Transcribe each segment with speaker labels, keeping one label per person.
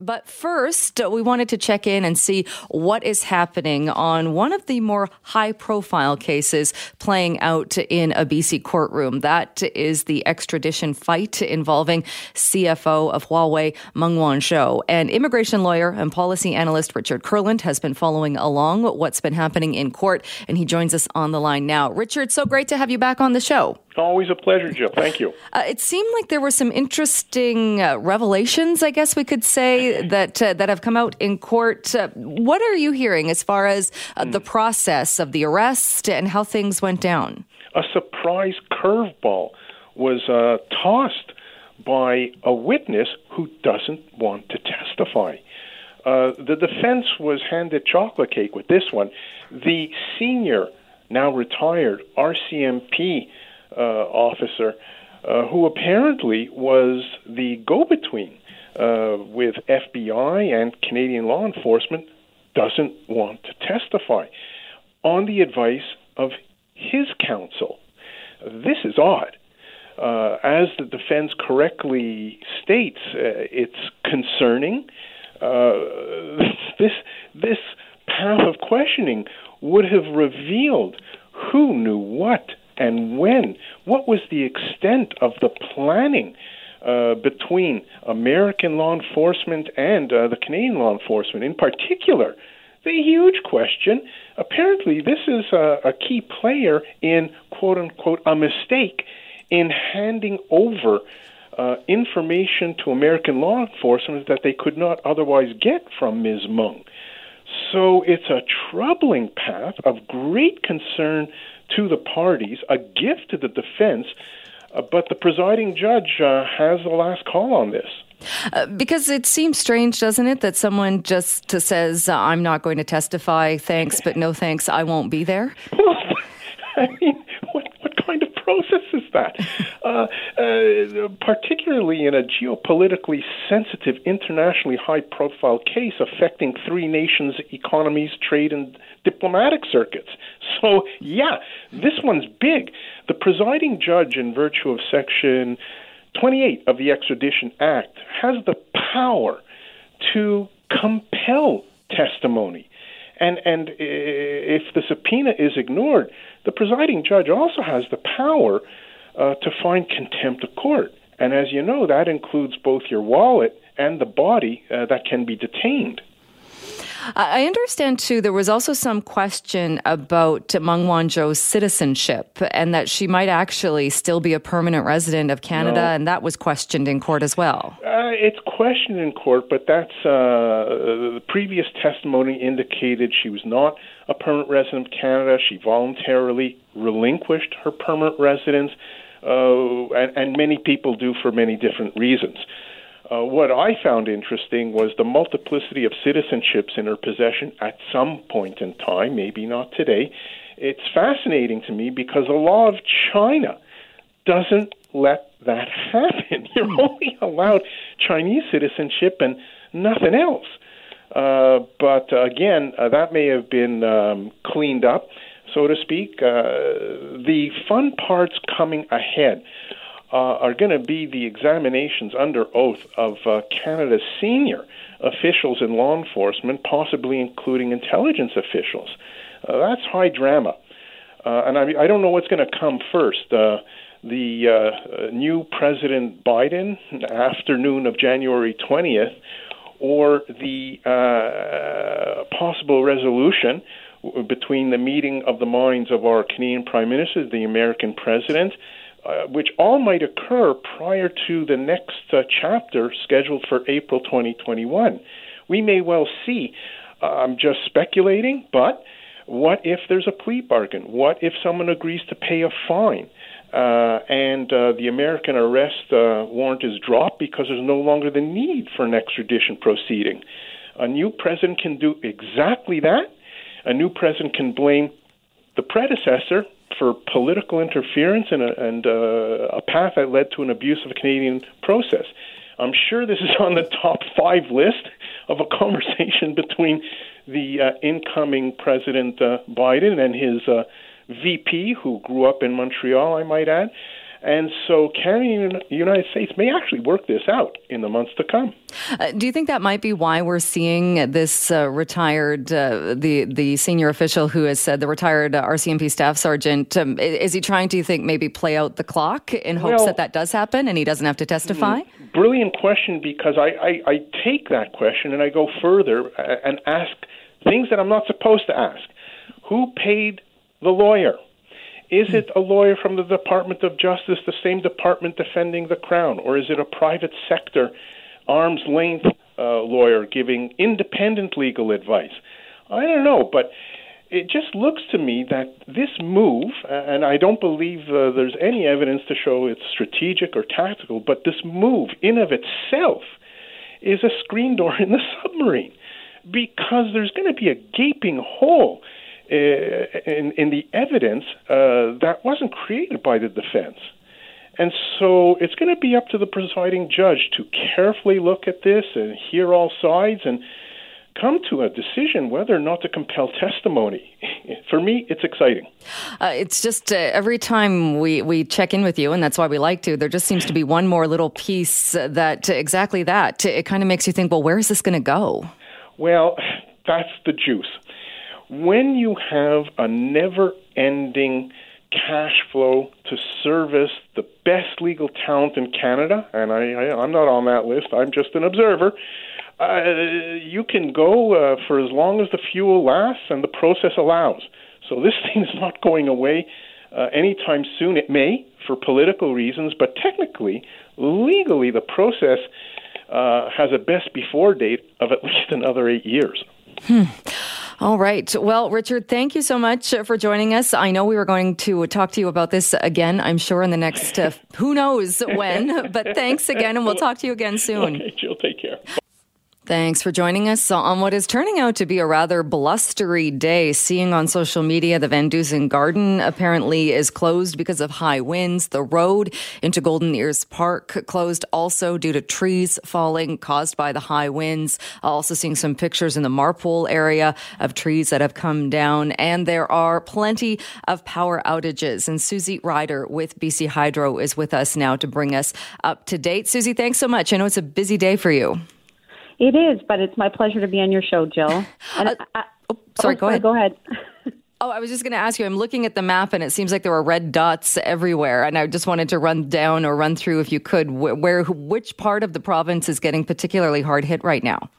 Speaker 1: But first, uh, we wanted to check in and see what is happening on one of the more high profile cases playing out in a BC courtroom. That is the extradition fight involving CFO of Huawei, Meng Wanzhou. And immigration lawyer and policy analyst Richard Kurland has been following along what's been happening in court, and he joins us on the line now. Richard, so great to have you back on the show.
Speaker 2: Always a pleasure, Jill. Thank you.
Speaker 1: Uh, it seemed like there were some interesting uh, revelations, I guess we could say, that uh, that have come out in court. Uh, what are you hearing as far as mm. the process of the arrest and how things went down?
Speaker 2: A surprise curveball was uh, tossed by a witness who doesn't want to testify. the defense was handed chocolate cake with this one. The senior, now retired RCMP uh, officer uh, who apparently was the go between uh, with FBI and Canadian law enforcement, doesn't want to testify on the advice of his counsel. This is odd. Uh, as the defense correctly states, uh, it's concerning. Uh, this this path of questioning would have revealed who knew what and when? What was the extent of the planning uh, between American law enforcement and uh, the Canadian law enforcement? In particular, the huge question apparently, this is a, a key player in quote unquote a mistake in handing over. Uh, information to American law enforcement that they could not otherwise get from Ms. Meng. So it's a troubling path of great concern to the parties, a gift to the defense, uh, but the presiding judge uh, has the last call on this.
Speaker 1: Uh, because it seems strange, doesn't it, that someone just says, "I'm not going to testify. Thanks, but no thanks. I won't be there."
Speaker 2: Well, I mean, what what kind of process is that? Uh, uh, particularly in a geopolitically sensitive, internationally high-profile case affecting three nations' economies, trade, and diplomatic circuits. So, yeah, this one's big. The presiding judge, in virtue of Section 28 of the Extradition Act, has the power to compel testimony. And, and if the subpoena is ignored, the presiding judge also has the power uh, to find contempt of court. And as you know, that includes both your wallet and the body uh, that can be detained.
Speaker 1: I understand too. There was also some question about Meng Wanzhou's citizenship, and that she might actually still be a permanent resident of Canada, no. and that was questioned in court as well.
Speaker 2: Uh, it's questioned in court, but that's uh, the previous testimony indicated she was not a permanent resident of Canada. She voluntarily relinquished her permanent residence, uh, and, and many people do for many different reasons. Uh, what I found interesting was the multiplicity of citizenships in her possession at some point in time, maybe not today. It's fascinating to me because the law of China doesn't let that happen. You're hmm. only allowed Chinese citizenship and nothing else. Uh, but uh, again, uh, that may have been um, cleaned up, so to speak. Uh, the fun parts coming ahead uh, are going to be the examinations under oath of uh, Canada's senior officials in law enforcement, possibly including intelligence officials. Uh, that's high drama. Uh, and I, I don't know what's going to come first. Uh, the uh, new President Biden, afternoon of January 20th, or the possible resolution between the meeting of the minds of our Canadian Prime Minister, the American President, uh, which all might occur prior to the next uh, chapter scheduled for April 2021. We may well see. Uh, I'm just speculating, but what if there's a plea bargain? What if someone agrees to pay a fine? Uh, and uh, the American arrest warrant is dropped because there's no longer the need for an extradition proceeding. A new president can do exactly that. A new president can blame the predecessor for political interference and a, and uh, a path that led to an abuse of a Canadian process. I'm sure this is on the top five list of a conversation between the uh, incoming President uh, Biden and his uh, VP, who grew up in Montreal, I might add, And so Canada and the United States may actually work this out in the months to come.
Speaker 1: Uh, do you think that might be why we're seeing this uh, retired, uh, the the senior official who has said the retired RCMP staff sergeant, um, is he trying to, you think, maybe play out the clock in hopes well, that that does happen and he doesn't have to testify?
Speaker 2: Mm, brilliant question because I, I, I take that question and I go further uh, and ask things that I'm not supposed to ask. Who paid the lawyer? Is it a lawyer from the Department of Justice, the same department defending the Crown, or is it a private sector, arm's length uh, lawyer giving independent legal advice? I don't know, but it just looks to me that this move, and I don't believe uh, there's any evidence to show it's strategic or tactical, but this move in of itself is a screen door in the submarine because there's going to be a gaping hole in, in the evidence uh, that wasn't created by the defense. And so it's going to be up to the presiding judge to carefully look at this and hear all sides and come to a decision whether or not to compel testimony. For me, it's exciting.
Speaker 1: Uh, it's just uh, every time we, we check in with you, and that's why we like to, there just seems to be one more little piece that exactly that. It kind of makes you think, well, where is this going to go?
Speaker 2: Well, that's the juice. When you have a never ending cash flow to service the best legal talent in Canada, and I, I, I'm not on that list, I'm just an observer. Uh, you can go uh, for as long as the fuel lasts and the process allows. So this thing is not going away uh, anytime soon. It may for political reasons, but technically, legally, the process uh, has a best before date of at least another eight years.
Speaker 1: Hmm. All right. Well, Richard, thank you so much for joining us. I know we were going to talk to you about this again, I'm sure, in the next, uh, who knows when, but thanks again, and we'll talk to you again soon.
Speaker 2: Okay, Jill, take care.
Speaker 1: Thanks for joining us on what is turning out to be a rather blustery day. Seeing on social media, the VanDusen Garden apparently is closed because of high winds. The road into Golden Ears Park closed also due to trees falling caused by the high winds. Also seeing some pictures in the Marpole area of trees that have come down. And there are plenty of power outages. And Susie Rieder with BC Hydro is with us now to bring us up to date. Susie, thanks so much. I know it's a busy day for you.
Speaker 3: It is, but it's my pleasure to be on your show, Jill.
Speaker 1: And uh, I, oh, sorry,
Speaker 3: oh,
Speaker 1: go ahead.
Speaker 3: Go ahead.
Speaker 1: Oh, I was just going to ask you. I'm looking at the map, and it seems like there are red dots everywhere. And I just wanted to run down or run through, if you could, where which part of the province is getting particularly hard hit right now.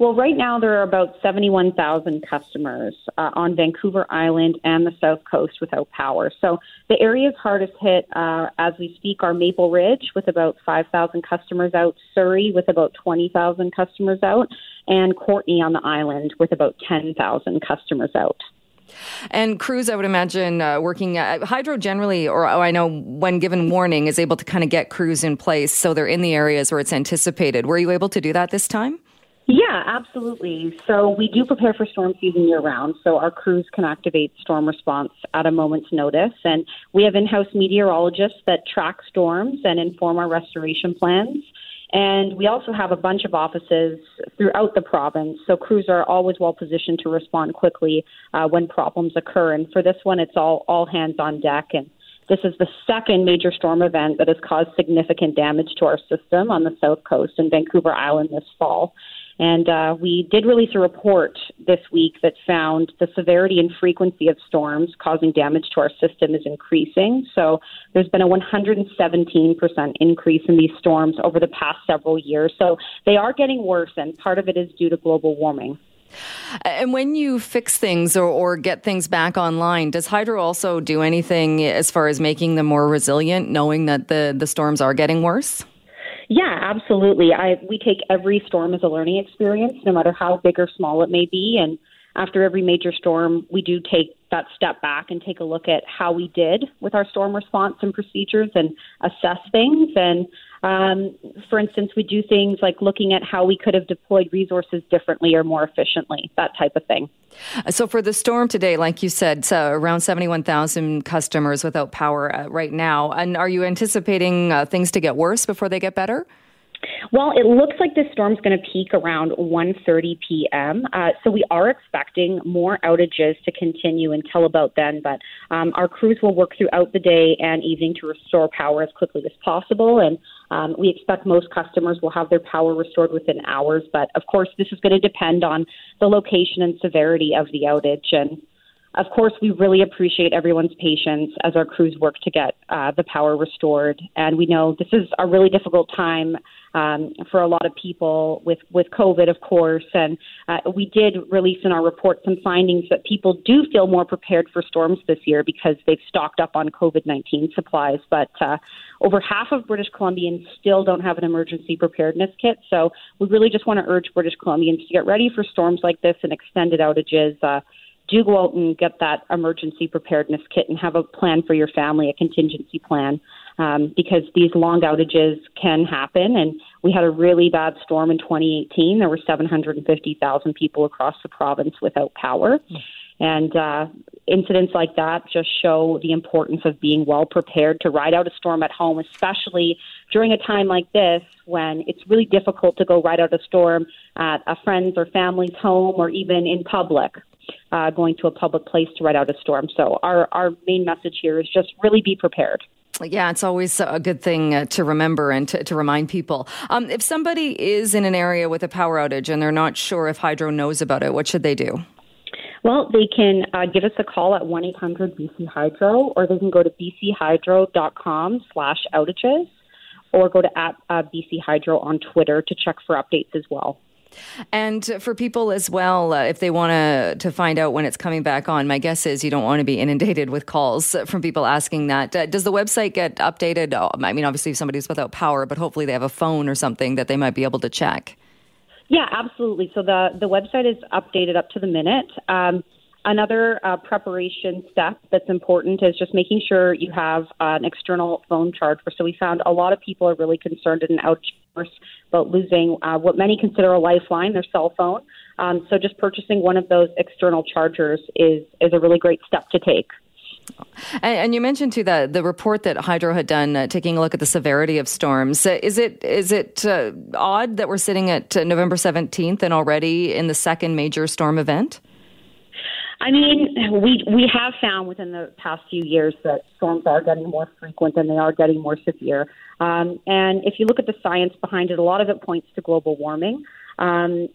Speaker 3: Well, right now there are about 71,000 customers uh, on Vancouver Island and the South Coast without power. So the areas hardest hit uh, as we speak are Maple Ridge with about 5,000 customers out, Surrey with about 20,000 customers out, and Courtenay on the island with about 10,000 customers out.
Speaker 1: And crews, I would imagine, uh, working uh, hydro generally, or oh, I know when given warning, is able to kind of get crews in place so they're in the areas where it's anticipated. Were you able to do that this time?
Speaker 3: Yeah, absolutely. So we do prepare for storm season year round. So our crews can activate storm response at a moment's notice. And we have in house meteorologists that track storms and inform our restoration plans. And we also have a bunch of offices throughout the province. So crews are always well positioned to respond quickly uh, when problems occur. And for this one, it's all, all hands on deck. And this is the second major storm event that has caused significant damage to our system on the south coast and Vancouver Island this fall. And uh, we did release a report this week that found the severity and frequency of storms causing damage to our system is increasing. So there's been a 117% increase in these storms over the past several years. So they are getting worse, and part of it is due to global warming.
Speaker 1: And when you fix things or, or, get things back online, does Hydro also do anything as far as making them more resilient, knowing that the, the storms are getting worse?
Speaker 3: Yeah, absolutely. I we take every storm as a learning experience, no matter how big or small it may be. And after every major storm, we do take that step back and take a look at how we did with our storm response and procedures and assess things. And um, for instance, we do things like looking at how we could have deployed resources differently or more efficiently, that type of thing.
Speaker 1: So, for the storm today, like you said, so around 71,000 customers without power uh, right now. And are you anticipating uh, things to get worse before they get better?
Speaker 3: Well, it looks like this storm's going to peak around 1:30 p.m. Uh, so we are expecting more outages to continue until about then. But um, our crews will work throughout the day and evening to restore power as quickly as possible. And um, we expect most customers will have their power restored within hours. But of course, this is going to depend on the location and severity of the outage. And of course, we really appreciate everyone's patience as our crews work to get uh, the power restored. And we know this is a really difficult time um, for a lot of people with, with COVID, of course. And uh, we did release in our report some findings that people do feel more prepared for storms this year because they've stocked up on COVID 19 supplies. But uh, over half of British Columbians still don't have an emergency preparedness kit. So we really just want to urge British Columbians to get ready for storms like this and extended outages. Uh, do go out and get that emergency preparedness kit and have a plan for your family, a contingency plan um, because these long outages can happen. And we had a really bad storm in 2018. There were 750,000 people across the province without power. And uh, incidents like that just show the importance of being well prepared to ride out a storm at home, especially during a time like this when it's really difficult to go ride out a storm at a friend's or family's home or even in public. Uh, going to a public place to ride out a storm. So, our, our main message here is just really be prepared.
Speaker 1: Yeah, it's always a good thing uh, to remember and to, to remind people. Um, if somebody is in an area with a power outage and they're not sure if Hydro knows about it, what should they do?
Speaker 3: Well, they can uh, give us a call at 1 800 BC Hydro, or they can go to bchydro.com slash outages, or go to at uh, BC Hydro on Twitter to check for updates as well.
Speaker 1: And for people as well, uh, if they want to to find out when it's coming back on, my guess is you don't want to be inundated with calls from people asking that. Uh, does the website get updated? Oh, I mean, obviously, if somebody's without power, but hopefully they have a phone or something that they might be able to check.
Speaker 3: Yeah, absolutely. So the the website is updated up to the minute. Um, Another uh, preparation step that's important is just making sure you have uh, an external phone charger. So we found a lot of people are really concerned in outdoors about losing uh, what many consider a lifeline, their cell phone. Um, so just purchasing one of those external chargers is is a really great step to take.
Speaker 1: And, and, you mentioned too that the report that Hydro had done, uh, taking a look at the severity of storms. Uh, is it is it uh, odd that we're sitting at November seventeenth and already in the second major storm event?
Speaker 3: I mean, we we have found within the past few years that storms are getting more frequent and they are getting more severe. Um, and if you look at the science behind it, a lot of it points to global warming. Um,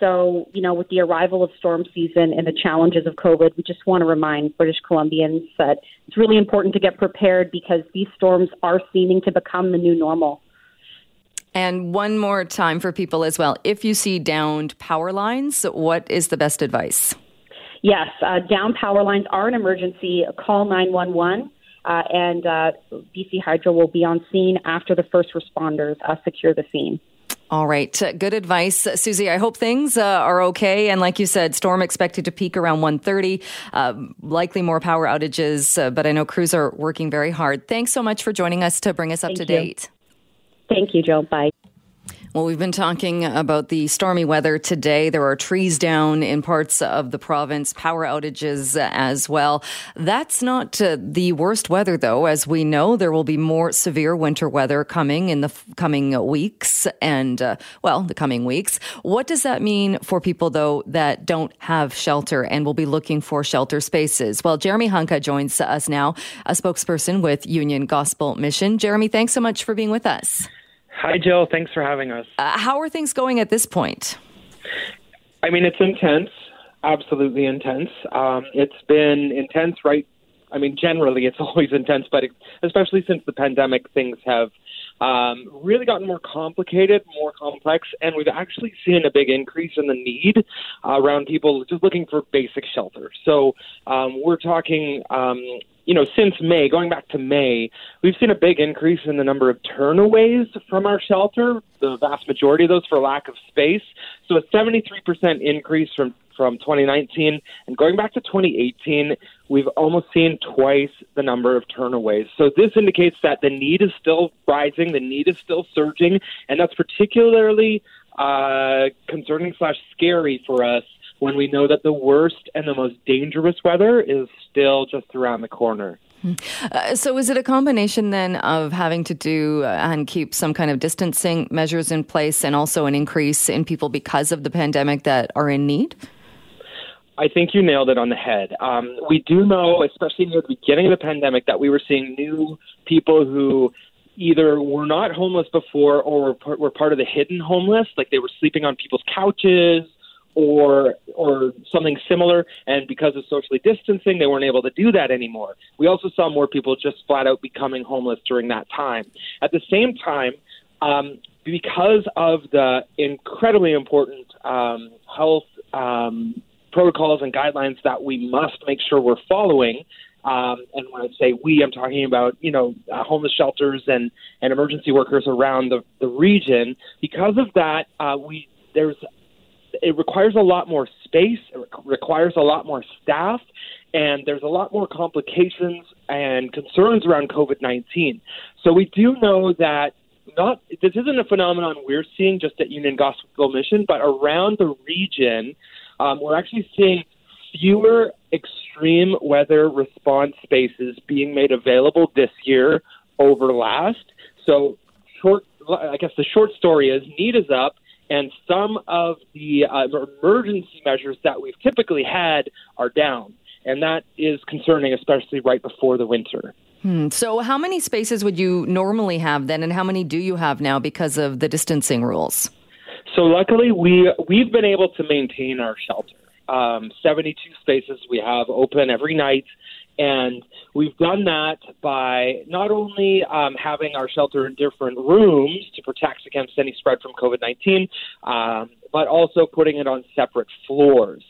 Speaker 3: so, you know, with the arrival of storm season and the challenges of COVID, we just want to remind British Columbians that it's really important to get prepared because these storms are seeming to become the new normal.
Speaker 1: And one more time for people as well. If you see downed power lines, what is the best advice?
Speaker 3: Yes, uh, down power lines are an emergency. Call 911. Uh, and uh, BC Hydro will be on scene after the first responders uh, secure the scene.
Speaker 1: All right. Uh, good advice. Uh, Susie, I hope things uh, are okay. And like you said, storm expected to peak around 1.30, uh, likely more power outages, uh, but I know crews are working very hard. Thanks so much for joining us to bring us up
Speaker 3: Thank
Speaker 1: to
Speaker 3: you.
Speaker 1: date.
Speaker 3: Thank you, Joe. Bye.
Speaker 1: Well, we've been talking about the stormy weather today. There are trees down in parts of the province, power outages as well. That's not uh, the worst weather, though. As we know, there will be more severe winter weather coming in the f- coming weeks and, uh, well, the coming weeks. What does that mean for people, though, that don't have shelter and will be looking for shelter spaces? Well, Jeremy Hunka joins us now, a spokesperson with Union Gospel Mission. Jeremy, thanks so much for being with us.
Speaker 4: Hi, Jill. Thanks for having us.
Speaker 1: Uh, how are things going at this point?
Speaker 4: I mean, it's intense, absolutely intense. Um, it's been intense, right? I mean, generally, it's always intense, but especially since the pandemic, things have um, really gotten more complicated, more complex, and we've actually seen a big increase in the need uh, around people just looking for basic shelter. So um, we're talking um, you know, since May, going back to May, we've seen a big increase in the number of turnaways from our shelter, the vast majority of those for lack of space. So a 73% increase from, from 2019. And going back to 2018, we've almost seen twice the number of turnaways. So this indicates that the need is still rising, the need is still surging, and that's particularly uh, concerning slash scary for us when we know that the worst and the most dangerous weather is still just around the corner.
Speaker 1: Uh, so, is it a combination then of having to do uh, and keep some kind of distancing measures in place and also an increase in people because of the pandemic that are in need?
Speaker 4: I think you nailed it on the head. Um, we do know, especially near the beginning of the pandemic, that we were seeing new people who either were not homeless before or were, were part of the hidden homeless, like they were sleeping on people's couches or or something similar and because of socially distancing they weren't able to do that anymore we also saw more people just flat out becoming homeless during that time at the same time um, because of the incredibly important um, health um, protocols and guidelines that we must make sure we're following um, and when I say we, I'm talking about you know uh, homeless shelters and and emergency workers around the the region. Because of that, uh, we there's it requires a lot more space, it requires a lot more staff, and there's a lot more complications and concerns around COVID 19. So we do know that not this isn't a phenomenon we're seeing just at Union Gospel Mission, but around the region, um, we're actually seeing fewer extreme weather response spaces being made available this year over last. So, short, I guess the short story is need is up and some of the uh, emergency measures that we've typically had are down. And that is concerning, especially right before the winter.
Speaker 1: Hmm. So, how many spaces would you normally have then, and how many do you have now because of the distancing rules?
Speaker 4: So, luckily, we we've been able to maintain our shelter. Um, 72 spaces we have open every night, and we've done that by not only um, having our shelter in different rooms to protect against any spread from COVID 19, um, but also putting it on separate floors.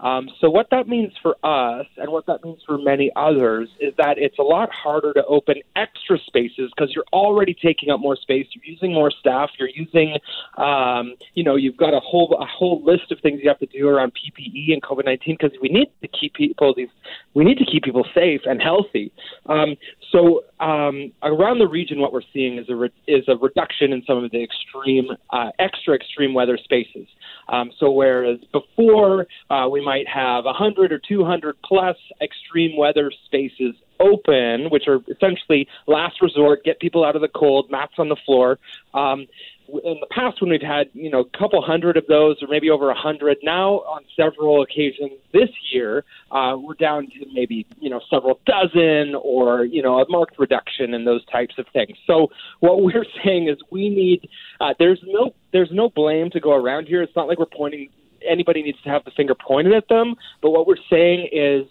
Speaker 4: Um, so what that means for us, and what that means for many others, is that it's a lot harder to open extra spaces because you're already taking up more space. You're using more staff. You're using, um, you know, you've got a whole a whole list of things you have to do around PPE and COVID nineteen because we need to keep people these we need to keep people safe and healthy. Um, so um, around the region, what we're seeing is a re- is a reduction in some of the extreme, uh, extra extreme weather spaces. Um, so whereas before uh, we might have 100 or 200 plus extreme weather spaces open, which are essentially last resort, get people out of the cold, mats on the floor. Um, in the past when we've had you know a couple hundred of those or maybe over a hundred now on several occasions this year uh, we're down to maybe you know several dozen or you know a marked reduction in those types of things so what we're saying is we need uh, there's no there's no blame to go around here it's not like we're pointing anybody needs to have the finger pointed at them. But what we're saying is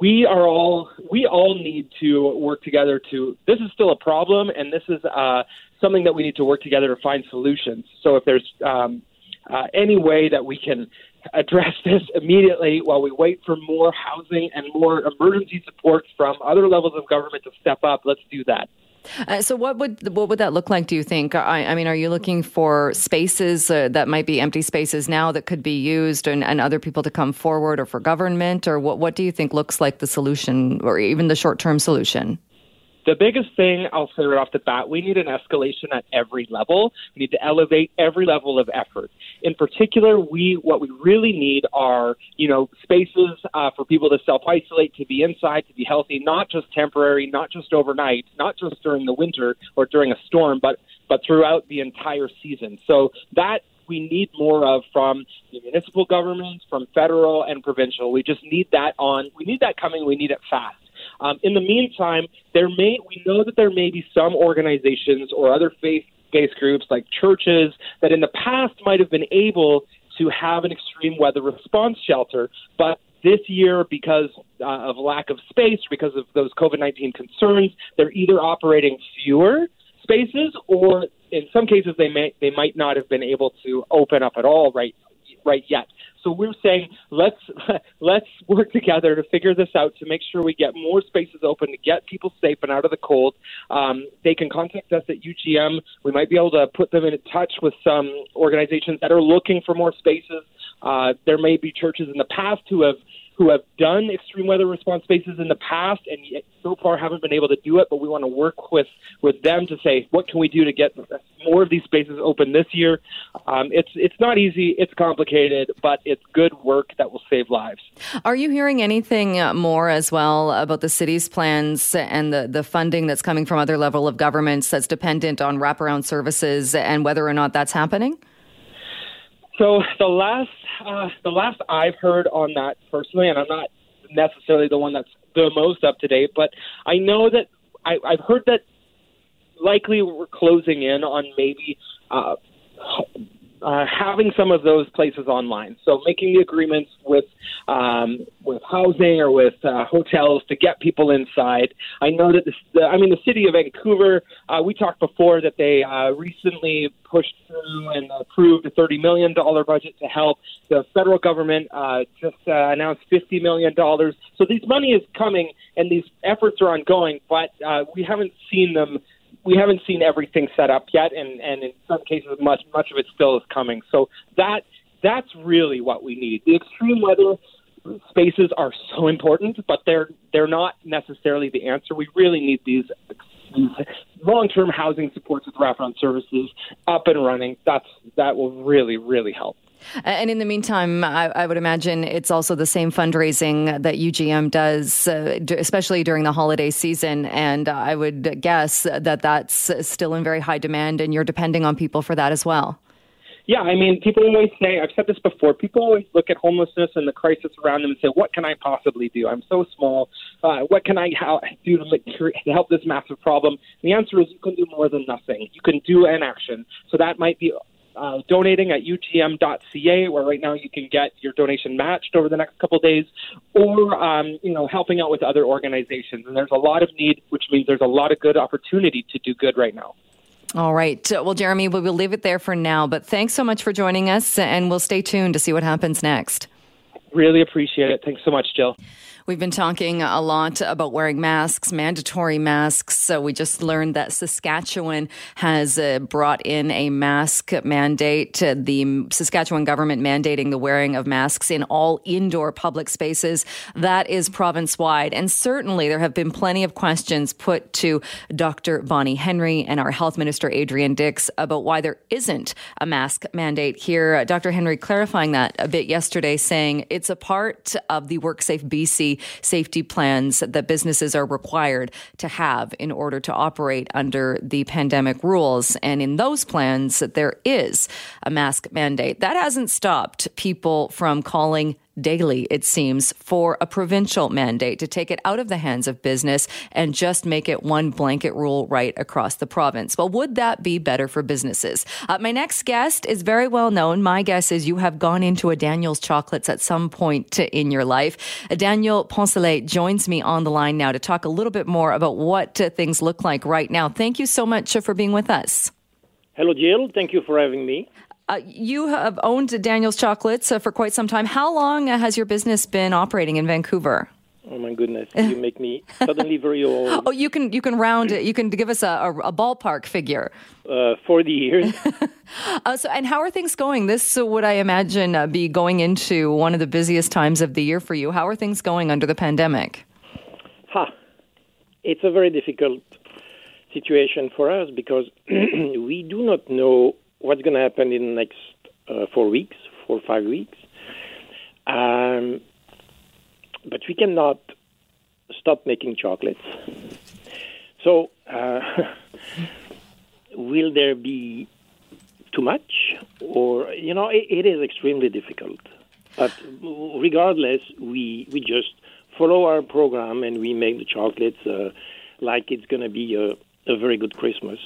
Speaker 4: we are all we all need to work together to this is still a problem and this is uh, something that we need to work together to find solutions. So if there's um, uh, any way that we can address this immediately while we wait for more housing and more emergency support from other levels of government to step up let's do that
Speaker 1: uh, so, what would what would that look like? Do you think? I, I mean, are you looking for spaces uh, that might be empty spaces now that could be used, and, and other people to come forward, or for government, or what? What do you think looks like the solution, or even the short term solution?
Speaker 4: The biggest thing I'll say right off the bat, we need an escalation at every level. We need to elevate every level of effort. In particular, we what we really need are you know spaces uh, for people to self isolate, to be inside, to be healthy, not just temporary, not just overnight, not just during the winter or during a storm, but but throughout the entire season. So that we need more of from the municipal governments, from federal and provincial. We just need that on. We need that coming. We need it fast. Um, in the meantime, there may we know that there may be some organizations or other faith-based groups like churches that in the past might have been able to have an extreme weather response shelter, but this year, because uh, of lack of space, because of those COVID 19 concerns, they're either operating fewer spaces or in some cases they may they might not have been able to open up at all right right yet. So we're saying let's let's work together to figure this out to make sure we get more spaces open to get people safe and out of the cold. Um, they can contact us at UGM. We might be able to put them in touch with some organizations that are looking for more spaces. Uh, there may be churches in the past who have who have done extreme weather response spaces in the past and yet so far haven't been able to do it. But we want to work with with them to say what can we do to get more of these spaces open this year. Um, it's it's not easy, it's complicated, but it's good work that will save lives.
Speaker 1: Are you hearing anything uh, more as well about the city's plans and the the funding that's coming from other level of governments that's dependent on wraparound services and whether or not that's happening?
Speaker 4: So the last uh, the last I've heard on that personally, and I'm not necessarily the one that's the most up to date, but I know that I, I've heard that likely we're closing in on maybe uh, uh, having some of those places online. So making the agreements with um, with housing or with uh, hotels to get people inside. I know that this, the, I mean the city of Vancouver. Uh, we talked before that they uh, recently pushed through and approved a thirty million dollar budget to help. The federal government uh, just uh, announced fifty million dollars. So this money is coming and these efforts are ongoing, but uh, we haven't seen them we haven't seen everything set up yet, and, and in some cases, much much of it still is coming. So that that's really what we need. The extreme weather spaces are so important, but they're they're not necessarily the answer. We really need these, long-term housing supports with wraparound services up and running. That's that will really really help.
Speaker 1: And in the meantime, I, I, would imagine it's also the same fundraising that UGM does, uh, especially during the holiday season. And I would guess that that's still in very high demand, and you're depending on people for that as well.
Speaker 4: Yeah, I mean, people always say, I've said this before, people always look at homelessness and the crisis around them and say, what can I possibly do? I'm so small. Uh, what can I do to, to help this massive problem? And the answer is you can do more than nothing. You can do an action. So that might be uh, donating at ugm.ca, where right now you can get your donation matched over the next couple of days, or um, you know helping out with other organizations. And there's a lot of need, which means there's a lot of good opportunity to do good right now.
Speaker 1: All right. Well, Jeremy, we will leave it there for now. But thanks so much for joining us, and we'll stay tuned to see what happens next.
Speaker 4: Really appreciate it. Thanks so much, Jill.
Speaker 1: We've been talking a lot about wearing masks, mandatory masks. So we just learned that Saskatchewan has uh, brought in a mask mandate. Uh, the Saskatchewan government mandating the wearing of masks in all indoor public spaces. That is province wide. And certainly there have been plenty of questions put to Dr. Bonnie Henry and our health minister, Adrian Dix, about why there isn't a mask mandate here. Uh, Dr. Henry clarifying that a bit yesterday, saying it's a part of the WorkSafe BC safety plans that businesses are required to have in order to operate under the pandemic rules. And in those plans, there is a mask mandate. That hasn't stopped people from calling daily, it seems, for a provincial mandate to take it out of the hands of business and just make it one blanket rule right across the province. Well, would that be better for businesses? Uh, my next guest is very well known. My guess is you have gone into a Daniel's Chocolates at some point in your life. Uh, Daniel Poncelet joins me on the line now to talk a little bit more about what uh, things look like right now. Thank you so much for being with us.
Speaker 5: Hello, Jill. Thank you for having me.
Speaker 1: Uh, you have owned Daniel's Chocolates uh, for quite some time. How long uh, has your business been operating in Vancouver?
Speaker 5: Oh my goodness! You make me suddenly very old.
Speaker 1: oh, you can you can round it. You can give us a, a, a ballpark figure.
Speaker 5: Uh, Forty years.
Speaker 1: uh, so, and how are things going? This would I imagine uh, be going into one of the busiest times of the year for you. How are things going under the pandemic?
Speaker 5: Ha! It's a very difficult situation for us because we do not know what's going to happen in the next uh, four weeks, four or five weeks. Um, but we cannot stop making chocolates. So, uh, will there be too much? Or, you know, it, it is extremely difficult. But regardless, we, we just follow our program and we make the chocolates uh, like it's going to be a, a very good Christmas,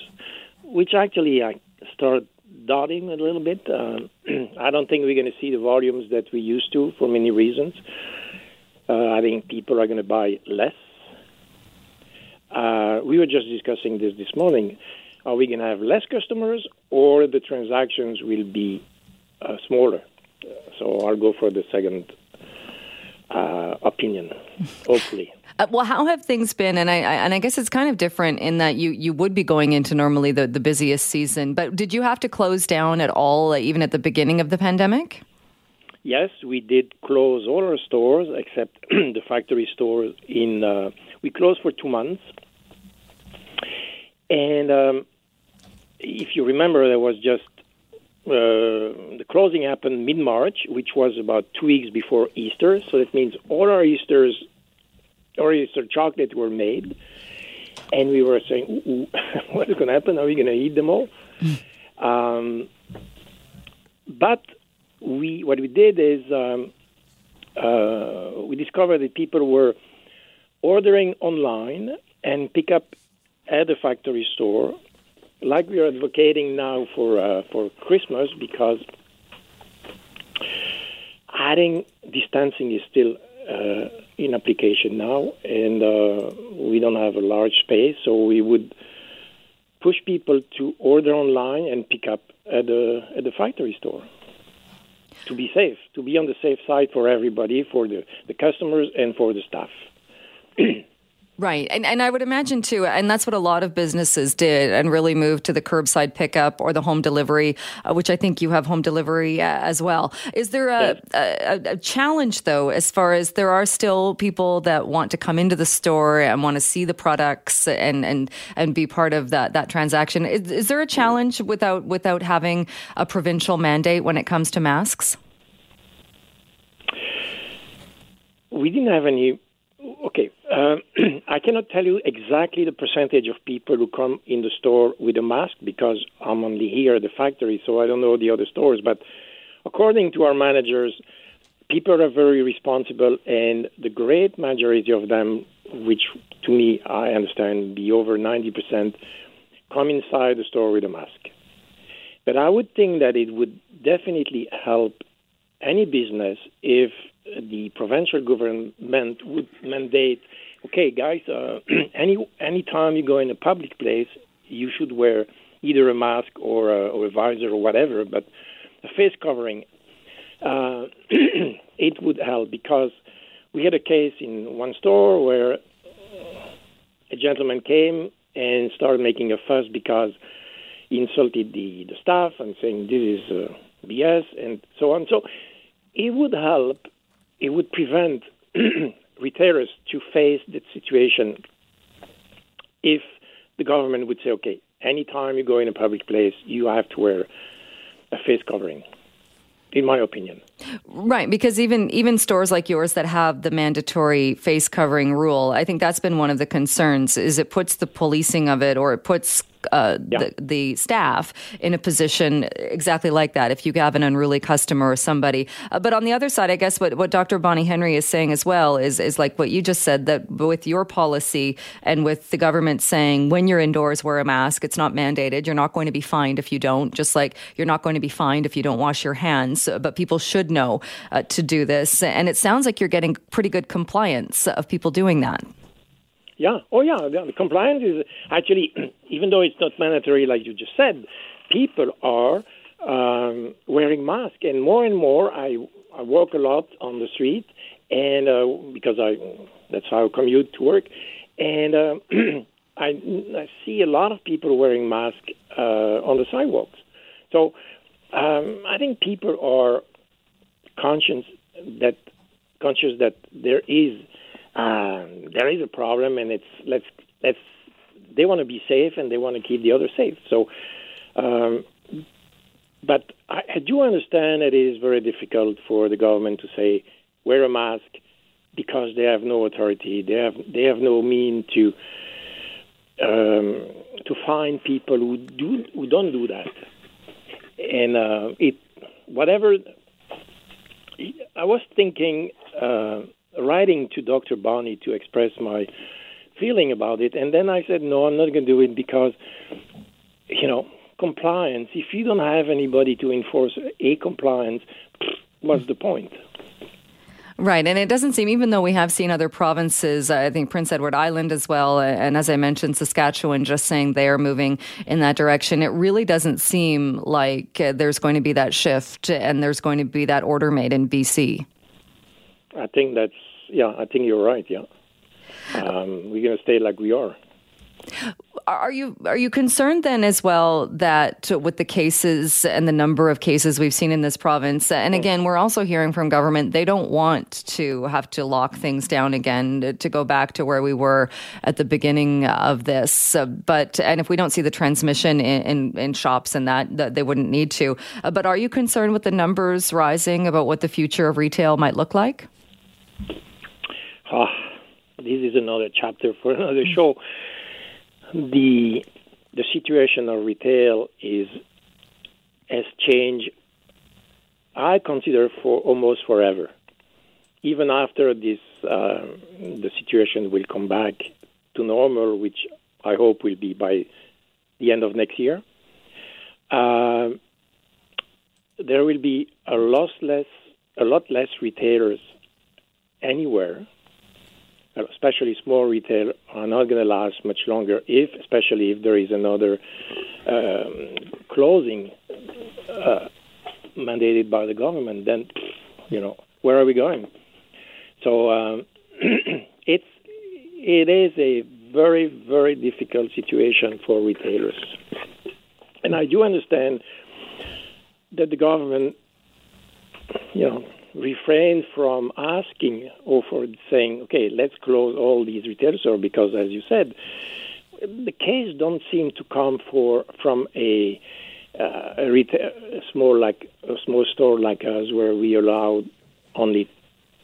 Speaker 5: which actually I start dotting a little bit. Uh, I don't think we're going to see the volumes that we used to for many reasons. Uh, I think people are going to buy less. Uh, we were just discussing this this morning. Are we going to have less customers, or the transactions will be uh, smaller? So I'll go for the second uh, opinion, hopefully.
Speaker 1: Uh, well, how have things been? And I, I, and I guess it's kind of different in that you you would be going into normally the, the busiest season, but did you have to close down at all, even at the beginning of the pandemic?
Speaker 5: yes, we did close all our stores except the factory stores. In uh, we closed for two months, and um, if you remember, there was just the closing happened mid March, which was about two weeks before Easter. So that means all our Easter's, our Easter chocolate were made, and we were saying, "What is going to happen? Are we going to eat them all?" um, but we, what we did is um, uh, we discovered that people were ordering online and pick up at the factory store like we are advocating now for uh, for Christmas because adding distancing is still uh, in application now, and uh, we don't have a large space, so we would push people to order online and pick up at the at the factory store to be safe, to be on the safe side for everybody, for the, the customers and for the staff.
Speaker 1: Right. And, and I would imagine too, and that's what a lot of businesses did and really moved to the curbside pickup or the home delivery, uh, which I think you have home delivery uh, as well. Is there a, a, a, challenge though, as far as there are still people that want to come into the store and want to see the products and, and, and be part of that, that transaction? Is, is there a challenge without, without having a provincial mandate when it comes to masks?
Speaker 5: We didn't have any Okay, uh, I cannot tell you exactly the percentage of people who come in the store with a mask because I'm only here at the factory, so I don't know the other stores. But according to our managers, people are very responsible, and the great majority of them, which to me I understand be over 90%, come inside the store with a mask. But I would think that it would definitely help any business if the provincial government would mandate, okay, guys, uh, any any time you go in a public place, you should wear either a mask or a, or a visor or whatever, but a face covering. Uh, it would help because we had a case in one store where a gentleman came and started making a fuss because he insulted the, the staff and saying this is uh, BS and so on. So it would help it would prevent retailers to face that situation if the government would say, okay, anytime you go in a public place, you have to wear a face covering in my opinion.
Speaker 1: Right, because even even stores like yours that have the mandatory face covering rule, I think that's been one of the concerns is it puts the policing of it or it puts uh, yeah. the, the, staff in a position exactly like that if you have an unruly customer or somebody. Uh, but on the other side, I guess what, what Dr. Bonnie Henry is saying as well is, is like what you just said that with your policy and with the government saying when you're indoors, wear a mask, it's not mandated. You're not going to be fined if you don't, just like you're not going to be fined if you don't wash your hands. But people should know uh, to do this. And it sounds like you're getting pretty good compliance of people doing that.
Speaker 5: Yeah. Oh, yeah. The compliance is actually, even though it's not mandatory, like you just said, people are um, wearing masks, and more and more. I I walk a lot on the street, and uh, because I that's how I commute to work, and uh, I, I see a lot of people wearing masks uh, on the sidewalks. So um, I think people are conscious that conscious that there is um, there is a problem, and it's let's let's they want to be safe and they want to keep the others safe. So, um, but I, I do understand that it is very difficult for the government to say wear a mask because they have no authority. They have they have no mean to um, to find people who do who don't do that. And uh, it whatever I was thinking. Uh, writing to Dr. Bonnie to express my feeling about it. And then I said, no, I'm not going to do it because, you know, compliance, if you don't have anybody to enforce a compliance, what's the point?
Speaker 1: Right. And it doesn't seem, even though we have seen other provinces, I think Prince Edward Island as well, uh, and as I mentioned, Saskatchewan just saying they are moving in that direction, it really doesn't seem like uh, there's going to be that shift and there's going to be that order made in BC.
Speaker 5: I think that's yeah. I think you're right. Yeah, um, we're to stay like we are.
Speaker 1: Are you are you concerned then as well that with the cases and the number of cases we've seen in this province, and again we're also hearing from government they don't want to have to lock things down again to go back to where we were at the beginning of this. But and if we don't see the transmission in, in, in shops and that, that, they wouldn't need to. But are you concerned with the numbers rising about what the future of retail might look like?
Speaker 5: Oh, this is another chapter for another show the the situation of retail is has changed. I consider for almost forever. Even after this, uh, the situation will come back to normal, which I hope will be by the end of next year. Uh, there will be a lot less, a lot less retailers anywhere especially small retail, are not going to last much longer if, especially if there is another um, closing uh, mandated by the government. Then, you know, where are we going? So um, it's it is a very very difficult situation for retailers, and I do understand that the government, you know refrain from asking or for saying, okay, let's close all these retail stores because, as you said, the case don't seem to come for from a, uh, a, retail, a small like a small store like us where we allow only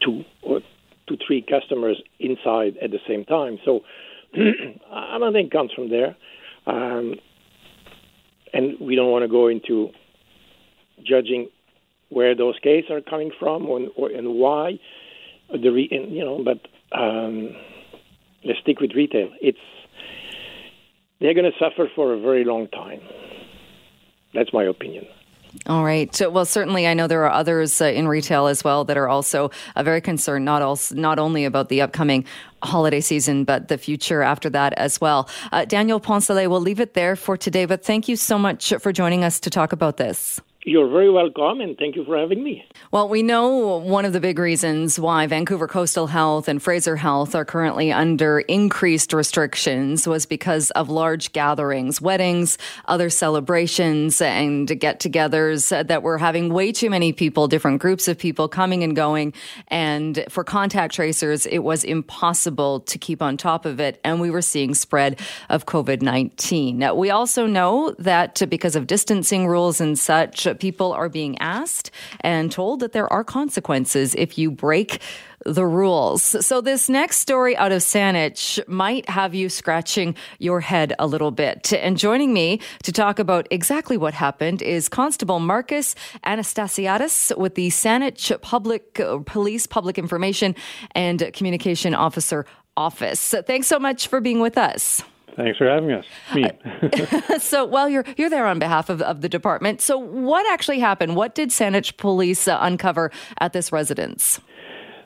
Speaker 5: two or two three customers inside at the same time. So I don't think it comes from there, um, and we don't want to go into judging where those cases are coming from and, and why. The re, and, you know, but um, let's stick with retail. It's they're going to suffer for a very long time. That's my opinion.
Speaker 1: All right. Well, certainly, I know there are others uh, in retail as well that are also uh, very concerned, not also, not only about the upcoming holiday season, but the future after that as well. Uh, Daniel Poncelet, we'll leave it there for today, but thank you so much for joining us to talk about this.
Speaker 5: You're very welcome, and thank you for having me.
Speaker 1: Well, we know one of the big reasons why Vancouver Coastal Health and Fraser Health are currently under increased restrictions was because of large gatherings, weddings, other celebrations, and get togethers that were having way too many people, different groups of people coming and going. And for contact tracers, it was impossible to keep on top of it. And we were seeing spread of COVID 19. We also know that because of distancing rules and such, people are being asked and told that there are consequences if you break the rules. So this next story out of Saanich might have you scratching your head a little bit. And joining me to talk about exactly what happened is Constable Marcus Anastasiadis with the Saanich Public Police Public Information and Communication Officer Office. Thanks so much for being with us.
Speaker 6: Thanks for having us. Me.
Speaker 1: so, well, you're you're there on behalf of, of the department. So, what actually happened? What did Saanich Police uh, uncover at this residence?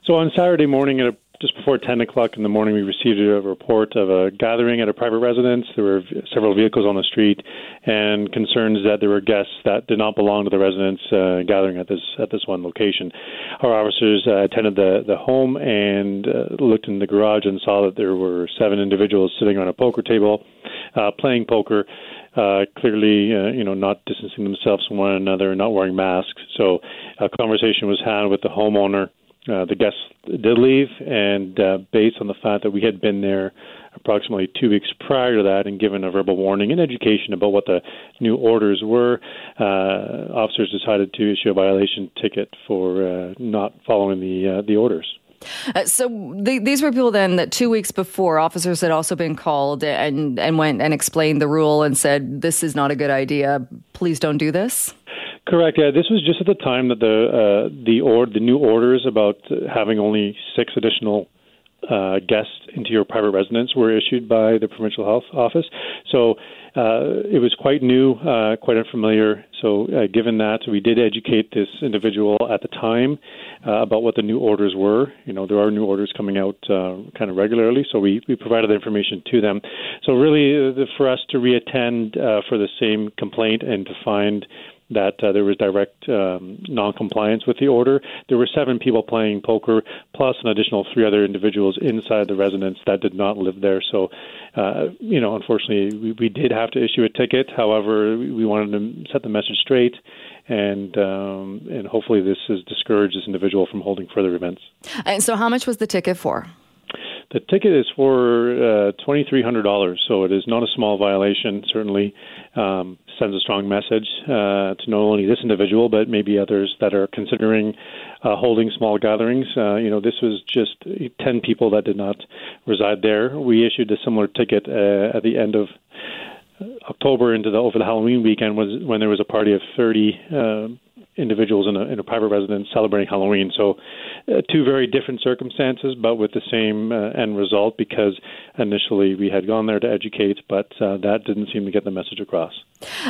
Speaker 6: So, on Saturday morning at just before 10 o'clock in the morning, we received a report of a gathering at a private residence. There were several vehicles on the street, and concerns that there were guests that did not belong to the residence uh, gathering at this at this one location. Our officers uh, attended the the home and uh, looked in the garage and saw that there were seven individuals sitting around a poker table, uh, playing poker. Uh, clearly, uh, you know, not distancing themselves from one another, not wearing masks. So, a conversation was had with the homeowner uh, the guests did leave, and uh, based on the fact that we had been there approximately two weeks prior to that and given a verbal warning and education about what the new orders were, uh, officers decided to issue a violation ticket for uh, not following the uh, the orders.
Speaker 1: Uh, so the, these were people then that two weeks before officers had also been called and and went and explained the rule and said this is not a good idea. Please don't do this.
Speaker 6: Correct. Yeah, this was just at the time that the uh, the or the new orders about having only six additional uh, guests into your private residence were issued by the provincial health office. So uh, it was quite new, uh, quite unfamiliar. So uh, given that, we did educate this individual at the time uh, about what the new orders were. You know, there are new orders coming out uh, kind of regularly, so we, we provided the information to them. So really, for us to reattend for the same complaint and to find that uh, there was direct um, non-compliance with the order. There were seven people playing poker, plus an additional three other individuals inside the residence that did not live there. So, uh, you know, unfortunately, we, we did have to issue a ticket. However, we wanted to set the message straight and um, and hopefully this has discouraged this individual from holding further events.
Speaker 1: And so, how much was the ticket for?
Speaker 6: The ticket is for uh, twenty three hundred dollars, so it is not a small violation. Certainly um, sends a strong message uh, to not only this individual but maybe others that are considering uh, holding small gatherings. Uh, you know, this was just ten people that did not reside there. We issued a similar ticket uh, at the end of October into the over the Halloween weekend was when there was a party of 30 uh, individuals in a, in a private residence celebrating Halloween. So, uh, two very different circumstances, but with the same uh, end result because initially we had gone there to educate, but uh, that didn't seem to get the message across.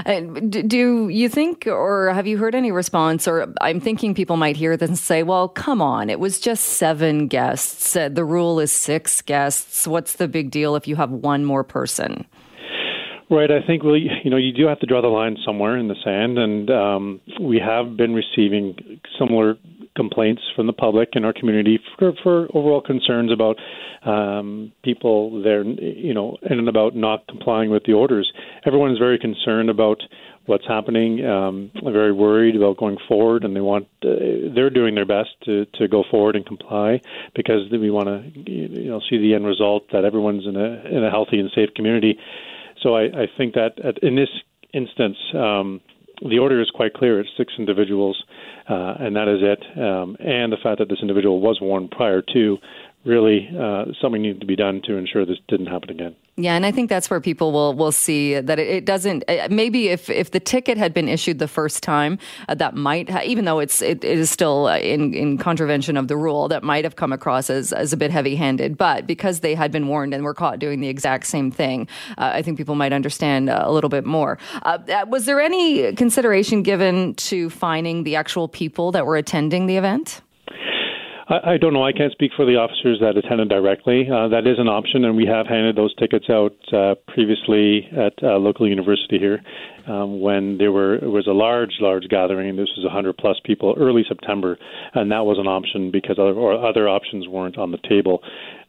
Speaker 1: do you think, or have you heard any response? Or I'm thinking people might hear this and say, well, come on, it was just seven guests. Uh, the rule is six guests. What's the big deal if you have one more person?
Speaker 6: Right. I think well, you know, you do have to draw the line somewhere in the sand, and um, we have been receiving similar complaints from the public in our community for, for overall concerns about um, people there, you know, in and about not complying with the orders. Everyone is very concerned about what's happening. Um, very worried about going forward, and they want uh, they're doing their best to to go forward and comply because we want to you know see the end result that everyone's in a in a healthy and safe community. So I, I think that at, in this instance, um, the order is quite clear. It's six individuals, uh, and that is it. Um, and the fact that this individual was warned prior to really uh, something needed to be done to ensure this didn't happen again.
Speaker 1: Yeah, and I think that's where people will will see that it, it doesn't. Uh, maybe if if the ticket had been issued the first time, uh, that might, ha- even though it's it, it is still uh, in in contravention of the rule, that might have come across as as a bit heavy handed. But because they had been warned and were caught doing the exact same thing, uh, I think people might understand uh, a little bit more. Was there any consideration given to finding the actual people that were attending the event?
Speaker 6: I, I don't know. I can't speak for the officers that attended directly. Uh, that is an option, and we have handed those tickets out uh, previously at uh, local university here um, when there were it was a large, large gathering, this was 100 plus people early September, and that was an option because other or other options weren't on the table.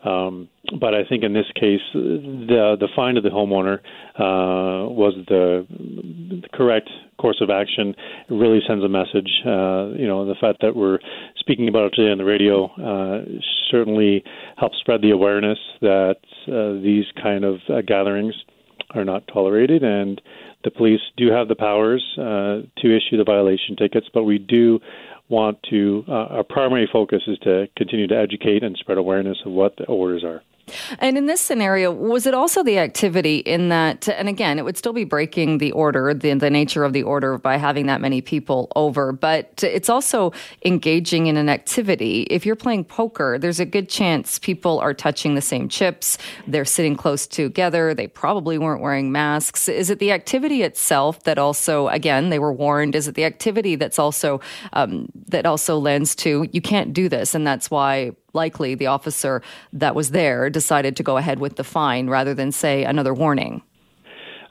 Speaker 6: Um, but I think in this case, the the fine to the homeowner uh, was the, the correct course of action. It really sends a message. Uh, you know, the fact that we're speaking about it today on the radio uh, certainly helps spread the awareness that uh, these kind of uh, gatherings are not tolerated, and the police do have the powers uh, to issue the violation tickets, but we do want to, uh, our primary focus is to continue to educate and spread awareness of what the orders are.
Speaker 1: And in this scenario, was it also the activity in that, and again, it would still be breaking the order, the, the nature of the order by having that many people over, but it's also engaging in an activity. If you're playing poker, there's a good chance people are touching the same chips, they're sitting close together, they probably weren't wearing masks. Is it the activity itself that also, again, they were warned? Is it the activity that's also, um, that also lends to, you can't do this, and that's why likely the officer that was there decided to go ahead with the fine rather than say another warning.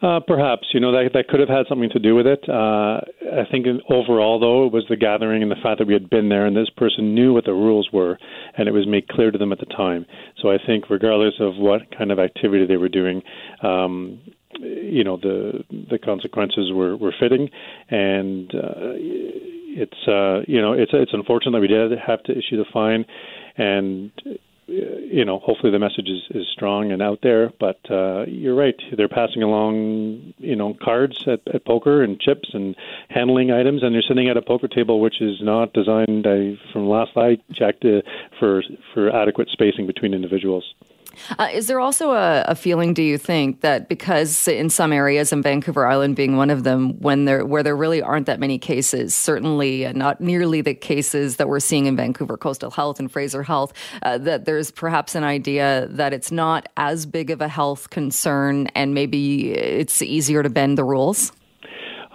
Speaker 6: Uh, perhaps you know that that could have had something to do with it. Uh, I think overall, though, it was the gathering and the fact that we had been there and this person knew what the rules were, and it was made clear to them at the time. So I think, regardless of what kind of activity they were doing, um, you know, the the consequences were were fitting, and uh, it's uh, you know it's it's unfortunate that we did have to issue the fine and you know, hopefully the message is, is strong and out there. But uh, you're right; they're passing along, you know, cards at, at poker and chips and handling items, and they're sitting at a poker table which is not designed, uh, from last I checked, uh, for for adequate spacing between individuals.
Speaker 1: Uh, is there also a, a, feeling, do you think, that because in some areas, and Vancouver Island being one of them, when there where there really aren't that many cases, certainly not nearly the cases that we're seeing in Vancouver Coastal Health and Fraser Health, uh, that there's perhaps an idea that it's not as big of a health concern, and maybe it's easier to bend the rules?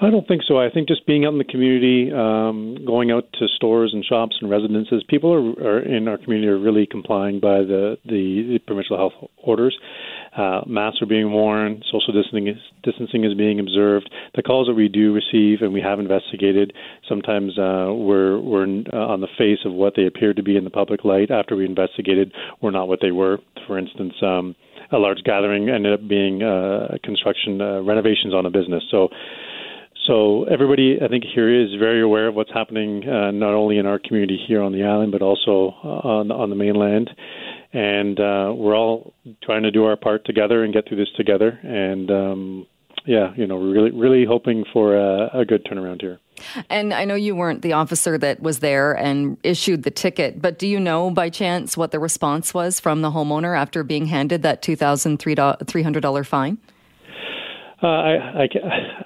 Speaker 6: I don't think so. I think just being out in the community, um, going out to stores and shops and residences, people are, are in our community are really complying by the, the, the provincial health orders. Uh, masks are being worn, social distancing is, distancing is being observed. The calls that we do receive and we have investigated, sometimes uh, we're, we're uh, on the face of what they appear to be in the public light. After we investigated, were not what they were. For instance, um, a large gathering ended up being uh, construction uh, renovations on a business. So so everybody, I think, here is very aware of what's happening, uh, not only in our community here on the island, but also uh, on on the mainland. And uh, we're all trying to do our part together and get through this together. And um, yeah, you know, really, really hoping for a, a good turnaround here.
Speaker 1: And I know you weren't the officer that was there and issued the ticket, but do you know by chance what the response was from the homeowner after being handed that $2,300 fine?
Speaker 6: Uh, I,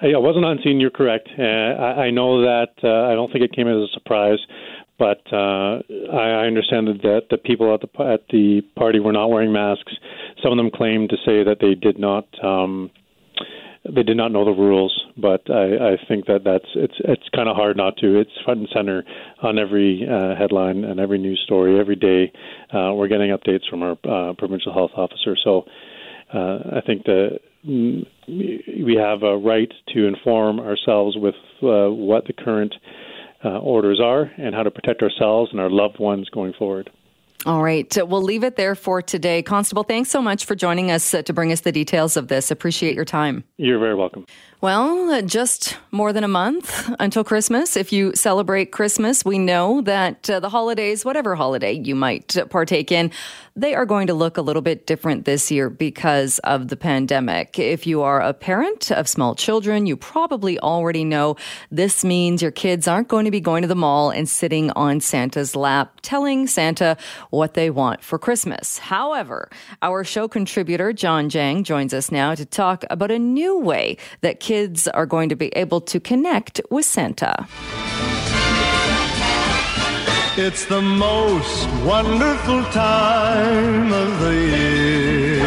Speaker 6: I, I wasn't on scene. You're correct. Uh, I, I know that. Uh, I don't think it came as a surprise, but uh, I, I understand that the people at the at the party were not wearing masks. Some of them claimed to say that they did not. Um, they did not know the rules, but I, I think that that's it's it's kind of hard not to. It's front and center on every uh, headline and every news story every day. Uh, we're getting updates from our uh, provincial health officer, so uh, I think that we have a right to inform ourselves with uh, what the current uh, orders are and how to protect ourselves and our loved ones going forward.
Speaker 1: All right. We'll leave it there for today. Constable, thanks so much for joining us uh, to bring us the details of this. Appreciate your time.
Speaker 6: You're very welcome.
Speaker 1: Well, just more than a month until Christmas. If you celebrate Christmas, we know that uh, the holidays, whatever holiday you might partake in, they are going to look a little bit different this year because of the pandemic. If you are a parent of small children, you probably already know this means your kids aren't going to be going to the mall and sitting on Santa's lap telling Santa what they want for Christmas. However, our show contributor, John Jang, joins us now to talk about a new way that kids kids are going to be able to connect with Santa.
Speaker 7: It's the most wonderful time of the year.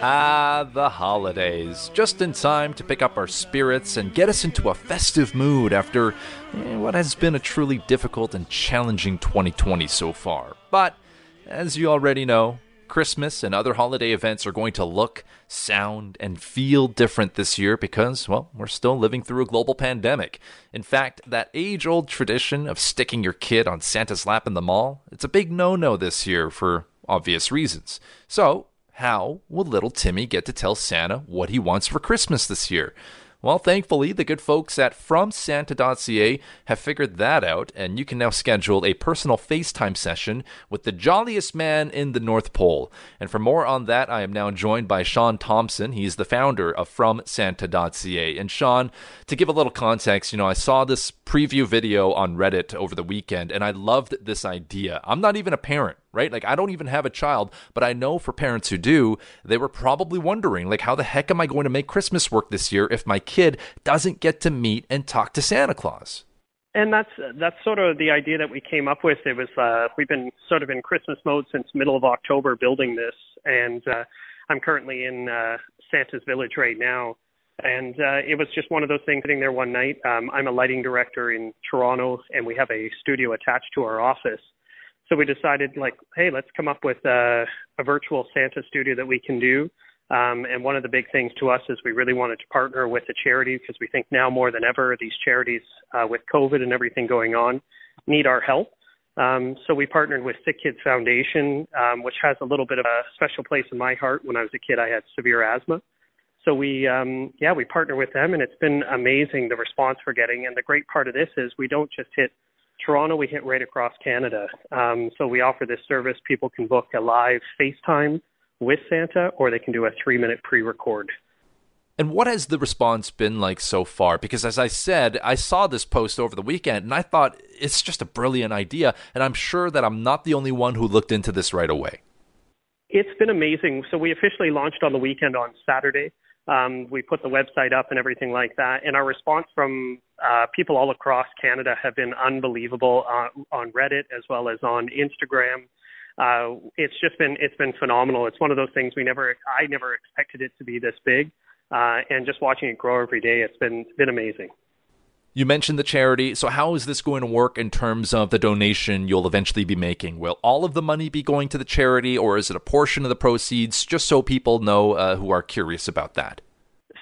Speaker 8: Ah, the holidays. Just in time to pick up our spirits and get us into a festive mood after eh, what has been a truly difficult and challenging 2020 so far. But, as you already know, Christmas and other holiday events are going to look, sound, and feel different this year because, well, we're still living through a global pandemic. In fact, that age old tradition of sticking your kid on Santa's lap in the mall, it's a big no no this year for obvious reasons. So, how will little Timmy get to tell Santa what he wants for Christmas this year? Well, thankfully, the good folks at FromSanta.ca have figured that out, and you can now schedule a personal FaceTime session with the jolliest man in the North Pole. And for more on that, I am now joined by Sean Thompson. He's the founder of FromSanta.ca. And Sean, to give a little context, you know, I saw this preview video on Reddit over the weekend, and I loved this idea. I'm not even a parent right? Like I don't even have a child, but I know for parents who do, they were probably wondering like how the heck am I going to make Christmas work this year if my kid doesn't get to meet and talk to Santa Claus?
Speaker 9: And that's that's sort of the idea that we came up with. It was uh, we've been sort of in Christmas mode since middle of October building this, and uh, I'm currently in uh, Santa's Village right now. And uh, it was just one of those things sitting there one night. Um, I'm a lighting director in Toronto, and we have a studio attached to our office. So we decided, like, hey, let's come up with a, a virtual Santa studio that we can do. Um, and one of the big things to us is we really wanted to partner with a charity because we think now more than ever these charities uh, with COVID and everything going on need our help. Um, so we partnered with Sick Kids Foundation, um, which has a little bit of a special place in my heart. When I was a kid, I had severe asthma. So we, um, yeah, we partner with them, and it's been amazing the response we're getting. And the great part of this is we don't just hit Toronto, we hit right across Canada. Um, so we offer this service. People can book a live FaceTime with Santa, or they can do a three minute pre record.
Speaker 8: And what has the response been like so far? Because as I said, I saw this post over the weekend and I thought it's just a brilliant idea. And I'm sure that I'm not the only one who looked into this right away.
Speaker 9: It's been amazing. So we officially launched on the weekend on Saturday. Um, we put the website up and everything like that. And our response from uh, people all across Canada have been unbelievable uh, on Reddit as well as on Instagram. Uh, it's just been it's been phenomenal. It's one of those things we never I never expected it to be this big. uh, and just watching it grow every day, it's been been amazing.
Speaker 8: You mentioned the charity. So, how is this going to work in terms of the donation you'll eventually be making? Will all of the money be going to the charity, or is it a portion of the proceeds? Just so people know uh, who are curious about that.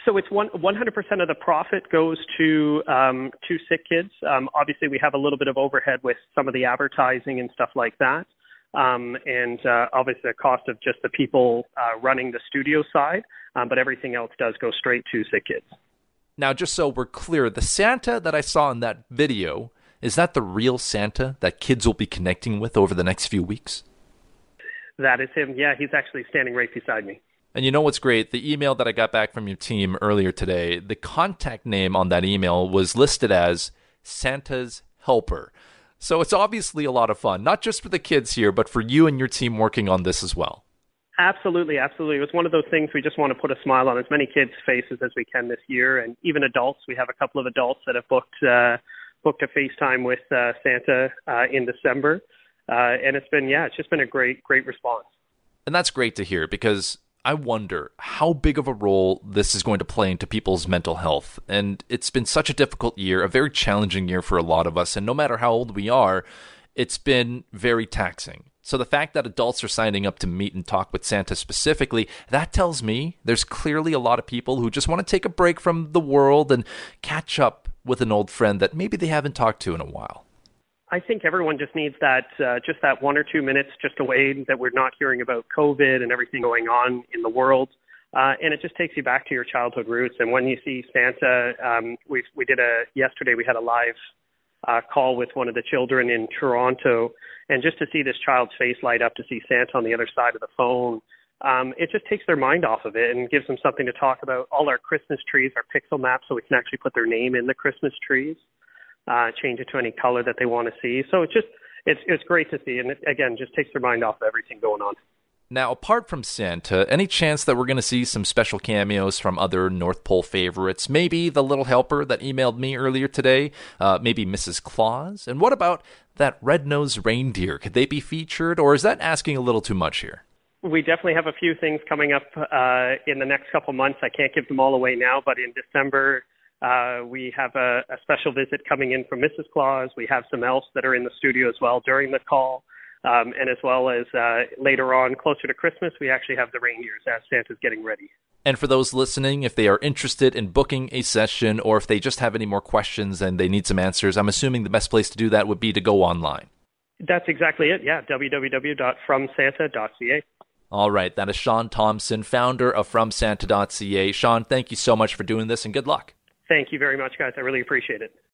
Speaker 9: So it's one 100% of the profit goes to um, to sick kids. Um, obviously, we have a little bit of overhead with some of the advertising and stuff like that, um, and uh, obviously the cost of just the people uh, running the studio side. Um, but everything else does go straight to sick kids.
Speaker 8: Now, just so we're clear, the Santa that I saw in that video, is that the real Santa that kids will be connecting with over the next few weeks?
Speaker 9: That is him. Yeah, he's actually standing right beside me.
Speaker 8: And you know what's great? The email that I got back from your team earlier today, the contact name on that email was listed as Santa's Helper. So it's obviously a lot of fun, not just for the kids here, but for you and your team working on this as well.
Speaker 9: Absolutely, absolutely. It was one of those things we just want to put a smile on as many kids' faces as we can this year, and even adults. We have a couple of adults that have booked uh, booked a FaceTime with uh, Santa uh, in December, uh, and it's been yeah, it's just been a great great response.
Speaker 8: And that's great to hear because I wonder how big of a role this is going to play into people's mental health. And it's been such a difficult year, a very challenging year for a lot of us. And no matter how old we are, it's been very taxing. So the fact that adults are signing up to meet and talk with Santa specifically, that tells me there's clearly a lot of people who just want to take a break from the world and catch up with an old friend that maybe they haven't talked to in a while.
Speaker 9: I think everyone just needs that uh, just that one or two minutes just away that we're not hearing about COVID and everything going on in the world. Uh, and it just takes you back to your childhood roots. And when you see Santa, um, we we did a yesterday we had a live uh, call with one of the children in Toronto, and just to see this child's face light up, to see Santa on the other side of the phone, um, it just takes their mind off of it and gives them something to talk about. All our Christmas trees are pixel maps, so we can actually put their name in the Christmas trees, uh, change it to any color that they want to see. So it's just it's it's great to see, and it, again, just takes their mind off of everything going on.
Speaker 8: Now, apart from Santa, any chance that we're going to see some special cameos from other North Pole favorites? Maybe the little helper that emailed me earlier today, uh, maybe Mrs. Claus? And what about that red-nosed reindeer? Could they be featured, or is that asking a little too much here?
Speaker 9: We definitely have a few things coming up uh, in the next couple months. I can't give them all away now, but in December, uh, we have a, a special visit coming in from Mrs. Claus. We have some elves that are in the studio as well during the call. Um, and as well as uh, later on, closer to Christmas, we actually have the reindeers as Santa's getting ready.
Speaker 8: And for those listening, if they are interested in booking a session or if they just have any more questions and they need some answers, I'm assuming the best place to do that would be to go online.
Speaker 9: That's exactly it. Yeah, www.fromsanta.ca.
Speaker 8: All right, that is Sean Thompson, founder of FromSanta.ca. Sean, thank you so much for doing this and good luck.
Speaker 9: Thank you very much, guys. I really appreciate it.